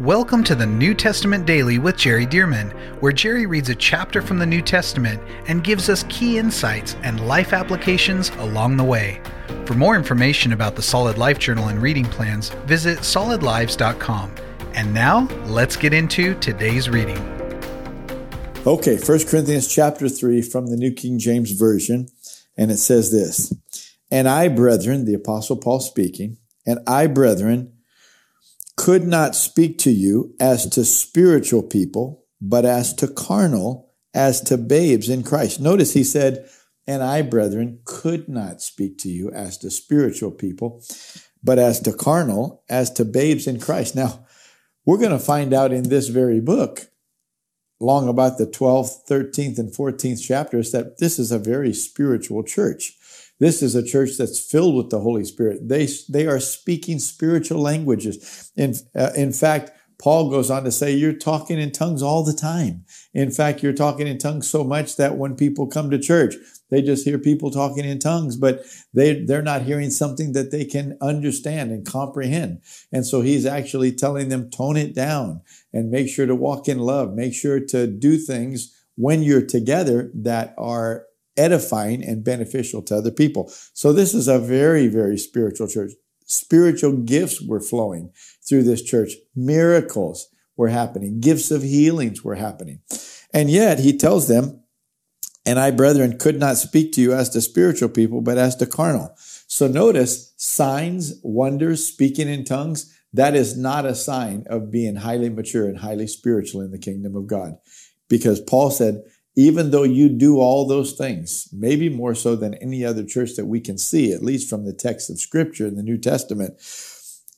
Welcome to the New Testament Daily with Jerry Dirmann, where Jerry reads a chapter from the New Testament and gives us key insights and life applications along the way. For more information about the Solid Life Journal and reading plans, visit solidlives.com. And now, let's get into today's reading. Okay, 1 Corinthians chapter 3 from the New King James Version, and it says this And I, brethren, the Apostle Paul speaking, and I, brethren, could not speak to you as to spiritual people, but as to carnal, as to babes in Christ. Notice he said, and I, brethren, could not speak to you as to spiritual people, but as to carnal, as to babes in Christ. Now, we're going to find out in this very book, long about the 12th, 13th, and 14th chapters, that this is a very spiritual church. This is a church that's filled with the Holy Spirit. They, they are speaking spiritual languages. In, uh, in fact, Paul goes on to say, You're talking in tongues all the time. In fact, you're talking in tongues so much that when people come to church, they just hear people talking in tongues, but they, they're not hearing something that they can understand and comprehend. And so he's actually telling them, tone it down and make sure to walk in love. Make sure to do things when you're together that are edifying and beneficial to other people. So this is a very, very spiritual church. Spiritual gifts were flowing through this church. Miracles were happening. Gifts of healings were happening. And yet he tells them, and I, brethren, could not speak to you as to spiritual people, but as to carnal. So notice signs, wonders, speaking in tongues. That is not a sign of being highly mature and highly spiritual in the kingdom of God. Because Paul said, even though you do all those things, maybe more so than any other church that we can see, at least from the text of scripture in the New Testament,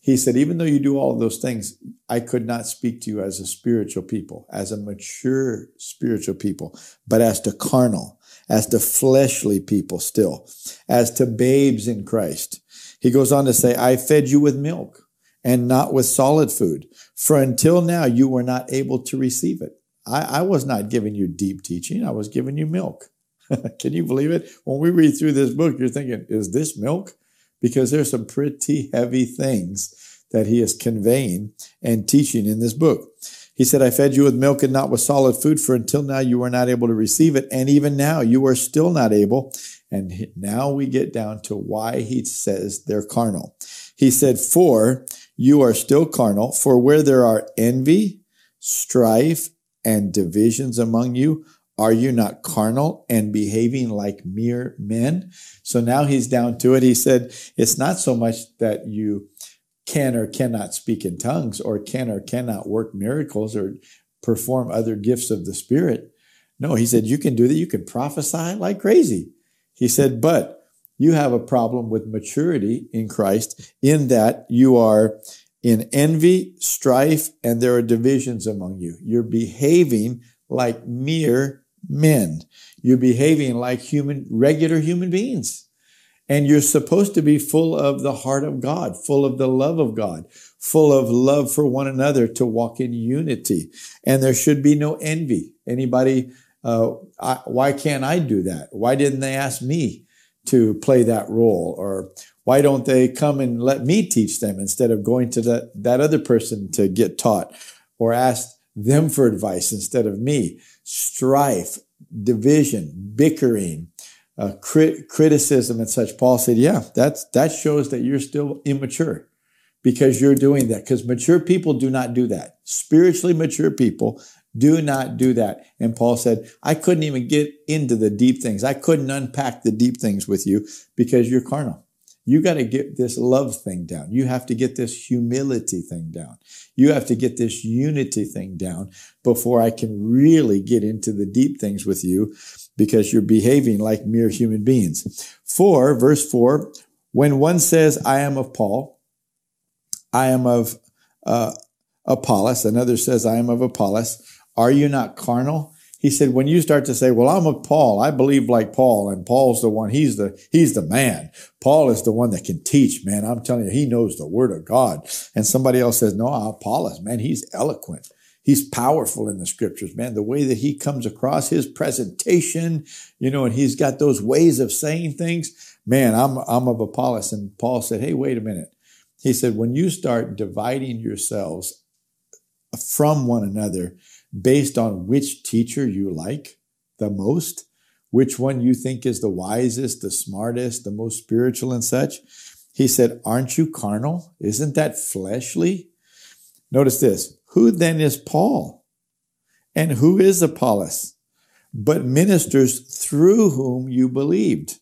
he said, even though you do all those things, I could not speak to you as a spiritual people, as a mature spiritual people, but as to carnal, as to fleshly people still, as to babes in Christ. He goes on to say, I fed you with milk and not with solid food, for until now you were not able to receive it I, I was not giving you deep teaching. I was giving you milk. Can you believe it? When we read through this book, you're thinking, is this milk? Because there's some pretty heavy things that he is conveying and teaching in this book. He said, I fed you with milk and not with solid food, for until now you were not able to receive it. And even now you are still not able. And now we get down to why he says they're carnal. He said, For you are still carnal, for where there are envy, strife, and divisions among you? Are you not carnal and behaving like mere men? So now he's down to it. He said, it's not so much that you can or cannot speak in tongues or can or cannot work miracles or perform other gifts of the Spirit. No, he said, you can do that. You can prophesy like crazy. He said, but you have a problem with maturity in Christ in that you are in envy, strife, and there are divisions among you. You're behaving like mere men. You're behaving like human, regular human beings. And you're supposed to be full of the heart of God, full of the love of God, full of love for one another to walk in unity. And there should be no envy. Anybody, uh, I, why can't I do that? Why didn't they ask me to play that role? Or why don't they come and let me teach them instead of going to that, that other person to get taught or ask them for advice instead of me? Strife, division, bickering, uh, crit- criticism and such. Paul said, yeah, that's, that shows that you're still immature because you're doing that. Because mature people do not do that. Spiritually mature people do not do that. And Paul said, I couldn't even get into the deep things. I couldn't unpack the deep things with you because you're carnal. You got to get this love thing down. You have to get this humility thing down. You have to get this unity thing down before I can really get into the deep things with you because you're behaving like mere human beings. Four, verse four, when one says, I am of Paul, I am of uh, Apollos, another says, I am of Apollos, are you not carnal? He said, when you start to say, well, I'm a Paul, I believe like Paul, and Paul's the one, he's the, he's the man. Paul is the one that can teach, man. I'm telling you, he knows the word of God. And somebody else says, no, Apollos, man, he's eloquent. He's powerful in the scriptures, man. The way that he comes across his presentation, you know, and he's got those ways of saying things. Man, I'm, I'm of Apollos. And Paul said, Hey, wait a minute. He said, when you start dividing yourselves from one another based on which teacher you like the most, which one you think is the wisest, the smartest, the most spiritual and such. He said, Aren't you carnal? Isn't that fleshly? Notice this. Who then is Paul? And who is Apollos? But ministers through whom you believed,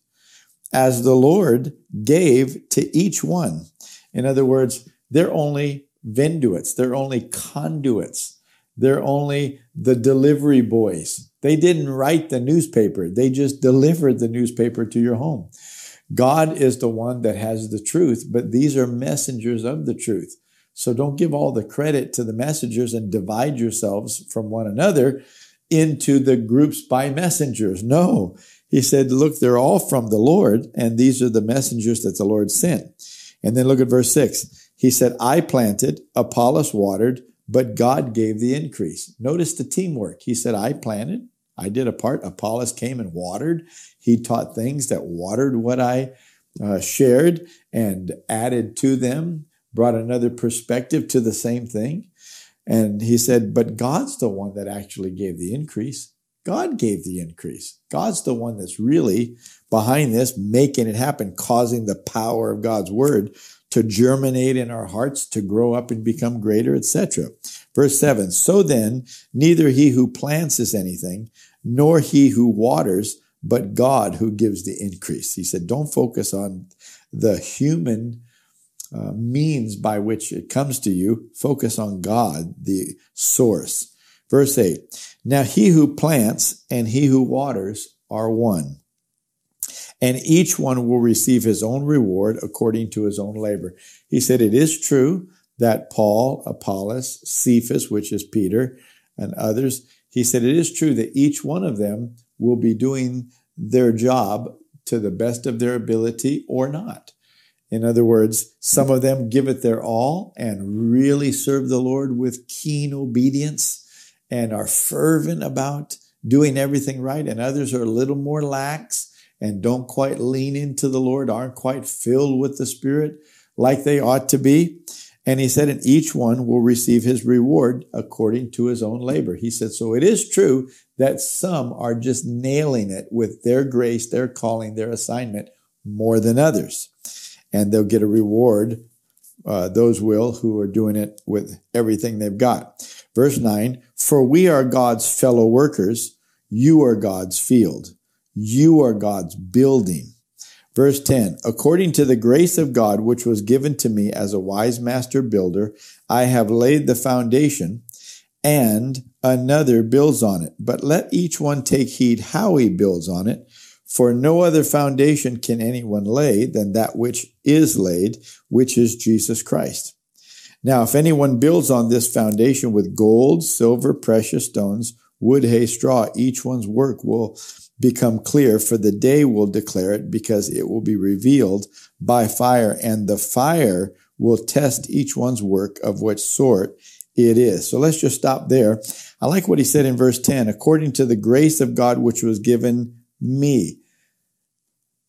as the Lord gave to each one. In other words, they're only venduits, they're only conduits, they're only the delivery boys. They didn't write the newspaper, they just delivered the newspaper to your home. God is the one that has the truth, but these are messengers of the truth. So don't give all the credit to the messengers and divide yourselves from one another into the groups by messengers. No, he said, look, they're all from the Lord, and these are the messengers that the Lord sent. And then look at verse six. He said, I planted, Apollos watered, but God gave the increase. Notice the teamwork. He said, I planted, I did a part. Apollos came and watered. He taught things that watered what I uh, shared and added to them, brought another perspective to the same thing. And he said, but God's the one that actually gave the increase. God gave the increase. God's the one that's really behind this, making it happen, causing the power of God's word to germinate in our hearts, to grow up and become greater, etc. Verse 7 So then, neither he who plants is anything, nor he who waters, but God who gives the increase. He said, Don't focus on the human uh, means by which it comes to you. Focus on God, the source. Verse 8 Now he who plants and he who waters are one and each one will receive his own reward according to his own labor. He said, It is true that Paul, Apollos, Cephas, which is Peter, and others, he said, It is true that each one of them will be doing their job to the best of their ability or not. In other words, some of them give it their all and really serve the Lord with keen obedience and are fervent about doing everything right, and others are a little more lax and don't quite lean into the Lord, aren't quite filled with the Spirit like they ought to be. And he said, and each one will receive his reward according to his own labor. He said, so it is true that some are just nailing it with their grace, their calling, their assignment more than others. And they'll get a reward. Uh, those will who are doing it with everything they've got. Verse nine, for we are God's fellow workers. You are God's field. You are God's building. Verse 10, according to the grace of God, which was given to me as a wise master builder, I have laid the foundation and another builds on it. But let each one take heed how he builds on it. For no other foundation can anyone lay than that which is laid, which is Jesus Christ. Now, if anyone builds on this foundation with gold, silver, precious stones, wood, hay, straw, each one's work will become clear, for the day will declare it because it will be revealed by fire, and the fire will test each one's work of what sort it is. So let's just stop there. I like what he said in verse 10 according to the grace of God which was given me.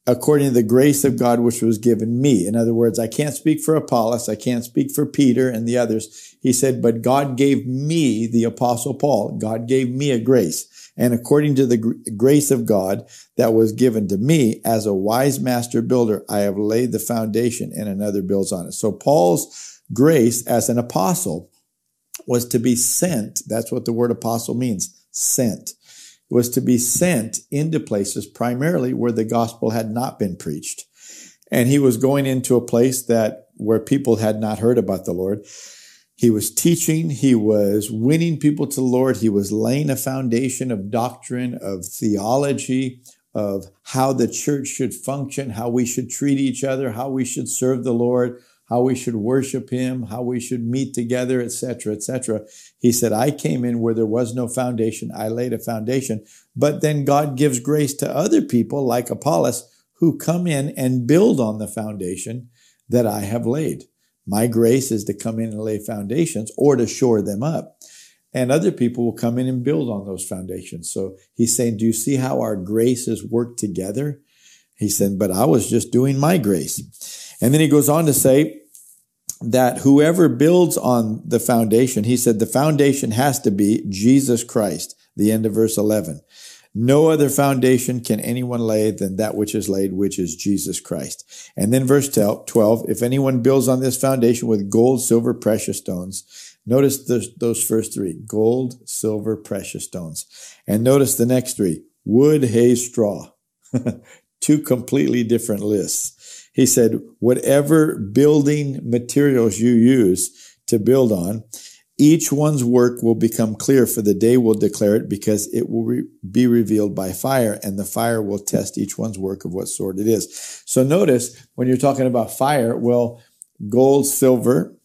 According to the grace of God which was given me. In other words, I can't speak for Apollos. I can't speak for Peter and the others. He said, but God gave me, the apostle Paul, God gave me a grace and according to the grace of God that was given to me as a wise master builder, I have laid the foundation and another builds on it. So Paul's grace as an apostle was to be sent. That's what the word apostle means. Sent. It was to be sent into places primarily where the gospel had not been preached. And he was going into a place that where people had not heard about the Lord. He was teaching, he was winning people to the Lord, he was laying a foundation of doctrine, of theology, of how the church should function, how we should treat each other, how we should serve the Lord, how we should worship him, how we should meet together, etc., etc. He said, I came in where there was no foundation. I laid a foundation. But then God gives grace to other people like Apollos who come in and build on the foundation that I have laid. My grace is to come in and lay foundations or to shore them up. And other people will come in and build on those foundations. So he's saying, do you see how our graces work together? He said, but I was just doing my grace. And then he goes on to say, that whoever builds on the foundation, he said the foundation has to be Jesus Christ, the end of verse 11. No other foundation can anyone lay than that which is laid, which is Jesus Christ. And then verse 12, if anyone builds on this foundation with gold, silver, precious stones, notice those first three, gold, silver, precious stones. And notice the next three, wood, hay, straw. Two completely different lists. He said, whatever building materials you use to build on, each one's work will become clear, for the day will declare it, because it will re- be revealed by fire, and the fire will test each one's work of what sort it is. So notice when you're talking about fire, well, gold, silver,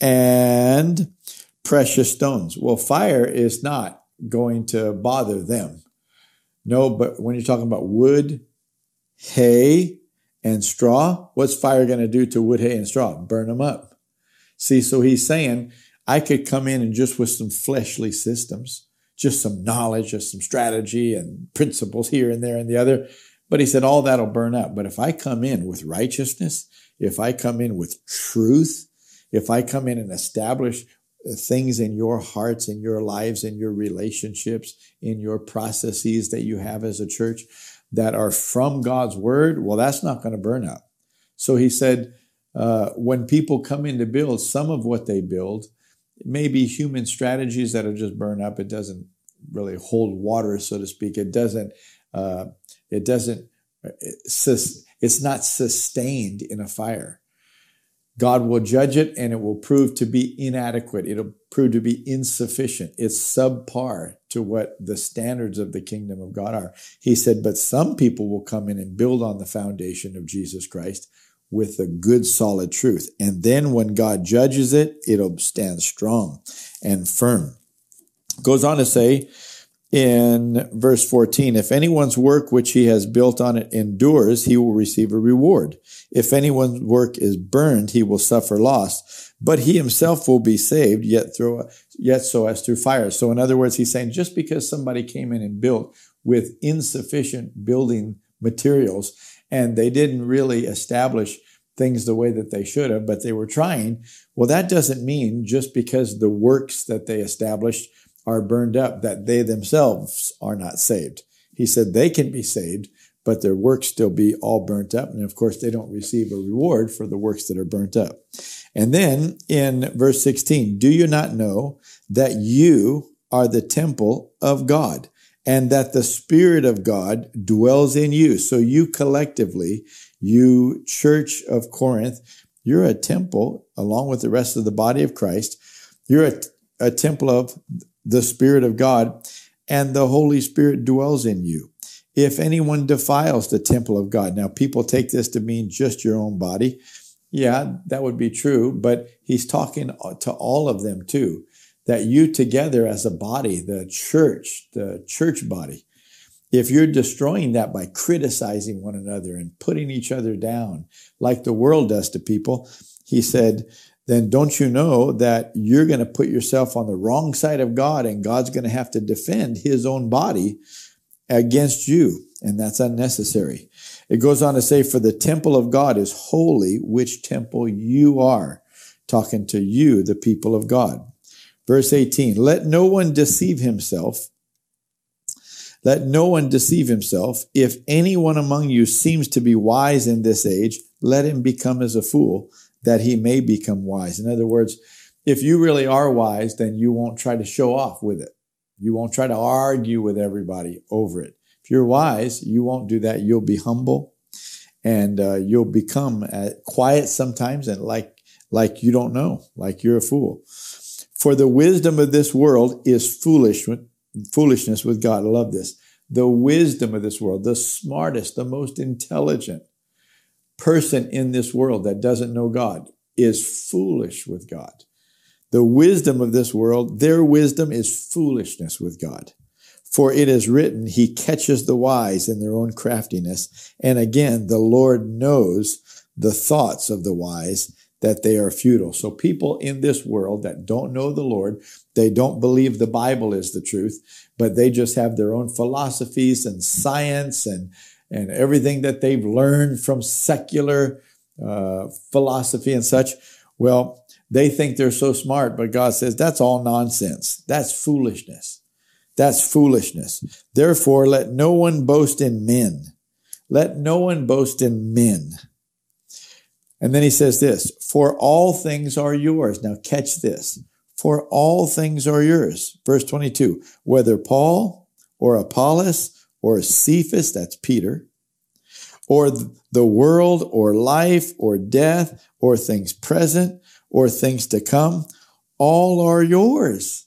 and precious stones. Well, fire is not going to bother them. No, but when you're talking about wood, hay, and straw, what's fire going to do to wood, hay, and straw? Burn them up. See, so he's saying, I could come in and just with some fleshly systems, just some knowledge, just some strategy and principles here and there and the other. But he said, all that'll burn up. But if I come in with righteousness, if I come in with truth, if I come in and establish things in your hearts, in your lives, in your relationships, in your processes that you have as a church that are from God's word, well, that's not going to burn up. So he said, uh, when people come in to build, some of what they build maybe human strategies that are just burn up. It doesn't really hold water, so to speak. It doesn't. Uh, it doesn't. It's not sustained in a fire. God will judge it, and it will prove to be inadequate. It'll prove to be insufficient. It's subpar to what the standards of the kingdom of God are. He said, but some people will come in and build on the foundation of Jesus Christ with a good solid truth. And then when God judges it, it'll stand strong and firm. Goes on to say in verse 14, if anyone's work which he has built on it endures, he will receive a reward. If anyone's work is burned, he will suffer loss, but he himself will be saved, yet through, yet so as through fire. So in other words, he's saying just because somebody came in and built with insufficient building materials, and they didn't really establish things the way that they should have, but they were trying. Well, that doesn't mean just because the works that they established are burned up that they themselves are not saved. He said they can be saved, but their works still be all burnt up. And of course, they don't receive a reward for the works that are burnt up. And then in verse 16, do you not know that you are the temple of God? And that the Spirit of God dwells in you. So you collectively, you church of Corinth, you're a temple along with the rest of the body of Christ. You're a, a temple of the Spirit of God and the Holy Spirit dwells in you. If anyone defiles the temple of God, now people take this to mean just your own body. Yeah, that would be true, but he's talking to all of them too that you together as a body, the church, the church body, if you're destroying that by criticizing one another and putting each other down like the world does to people, he said, then don't you know that you're going to put yourself on the wrong side of God and God's going to have to defend his own body against you. And that's unnecessary. It goes on to say, for the temple of God is holy, which temple you are. Talking to you, the people of God. Verse 18, let no one deceive himself. Let no one deceive himself. If anyone among you seems to be wise in this age, let him become as a fool that he may become wise. In other words, if you really are wise, then you won't try to show off with it. You won't try to argue with everybody over it. If you're wise, you won't do that. You'll be humble and uh, you'll become uh, quiet sometimes and like, like you don't know, like you're a fool. For the wisdom of this world is foolish, foolishness with God. I love this. The wisdom of this world, the smartest, the most intelligent person in this world that doesn't know God is foolish with God. The wisdom of this world, their wisdom is foolishness with God. For it is written, He catches the wise in their own craftiness. And again, the Lord knows the thoughts of the wise that they are futile. So people in this world that don't know the Lord, they don't believe the Bible is the truth, but they just have their own philosophies and science and, and everything that they've learned from secular uh, philosophy and such. Well, they think they're so smart, but God says that's all nonsense. That's foolishness. That's foolishness. Therefore, let no one boast in men. Let no one boast in men. And then he says this, for all things are yours. Now catch this. For all things are yours. Verse 22, whether Paul or Apollos or Cephas, that's Peter, or the world or life or death or things present or things to come, all are yours.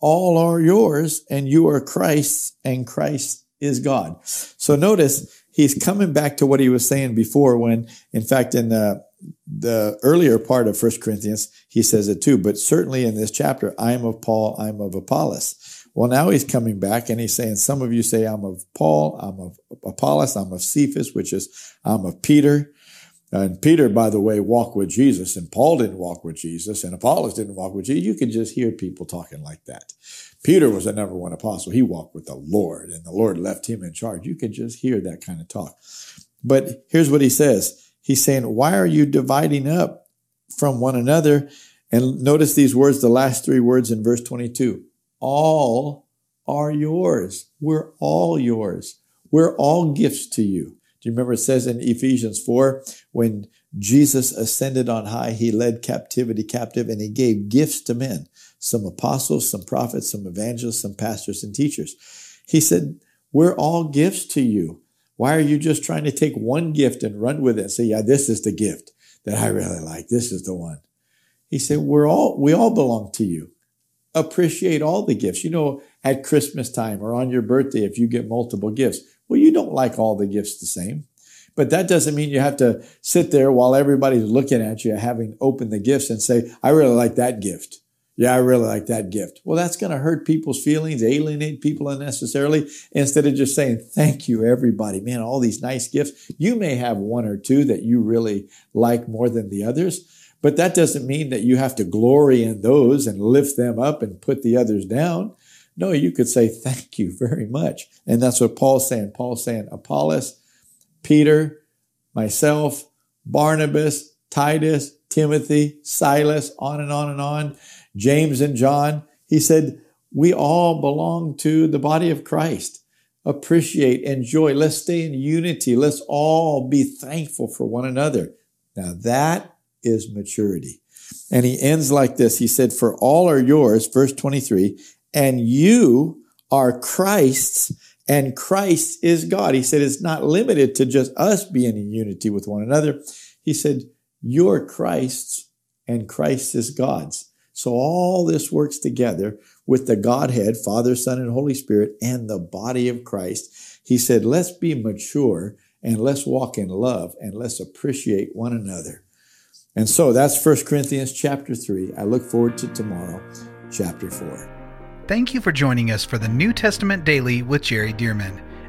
All are yours and you are Christ's and Christ is God. So notice he's coming back to what he was saying before when, in fact, in the, the earlier part of First Corinthians, he says it too, but certainly in this chapter, I am of Paul, I'm of Apollos. Well, now he's coming back and he's saying, some of you say I'm of Paul, I'm of Apollos, I'm of Cephas, which is I'm of Peter. And Peter, by the way, walked with Jesus, and Paul didn't walk with Jesus, and Apollos didn't walk with Jesus. You could just hear people talking like that. Peter was the number one apostle. He walked with the Lord, and the Lord left him in charge. You could just hear that kind of talk. But here's what he says. He's saying, why are you dividing up from one another? And notice these words, the last three words in verse 22. All are yours. We're all yours. We're all gifts to you. Do you remember it says in Ephesians 4 when Jesus ascended on high, he led captivity captive and he gave gifts to men, some apostles, some prophets, some evangelists, some pastors and teachers. He said, we're all gifts to you. Why are you just trying to take one gift and run with it and say, yeah, this is the gift that I really like. This is the one. He said, we're all, we all belong to you. Appreciate all the gifts. You know, at Christmas time or on your birthday, if you get multiple gifts, well, you don't like all the gifts the same. But that doesn't mean you have to sit there while everybody's looking at you, having opened the gifts and say, I really like that gift. Yeah, I really like that gift. Well, that's going to hurt people's feelings, alienate people unnecessarily, instead of just saying, thank you, everybody. Man, all these nice gifts. You may have one or two that you really like more than the others, but that doesn't mean that you have to glory in those and lift them up and put the others down. No, you could say, thank you very much. And that's what Paul's saying. Paul's saying, Apollos, Peter, myself, Barnabas, Titus, Timothy, Silas, on and on and on, James and John. He said, we all belong to the body of Christ. Appreciate, enjoy. Let's stay in unity. Let's all be thankful for one another. Now that is maturity. And he ends like this. He said, for all are yours, verse 23, and you are Christ's and Christ is God. He said it's not limited to just us being in unity with one another. He said, you're Christ's and Christ is God's. So all this works together with the Godhead, Father, Son, and Holy Spirit, and the body of Christ. He said, let's be mature and let's walk in love and let's appreciate one another. And so that's 1 Corinthians chapter 3. I look forward to tomorrow, chapter 4. Thank you for joining us for the New Testament Daily with Jerry Dirmann.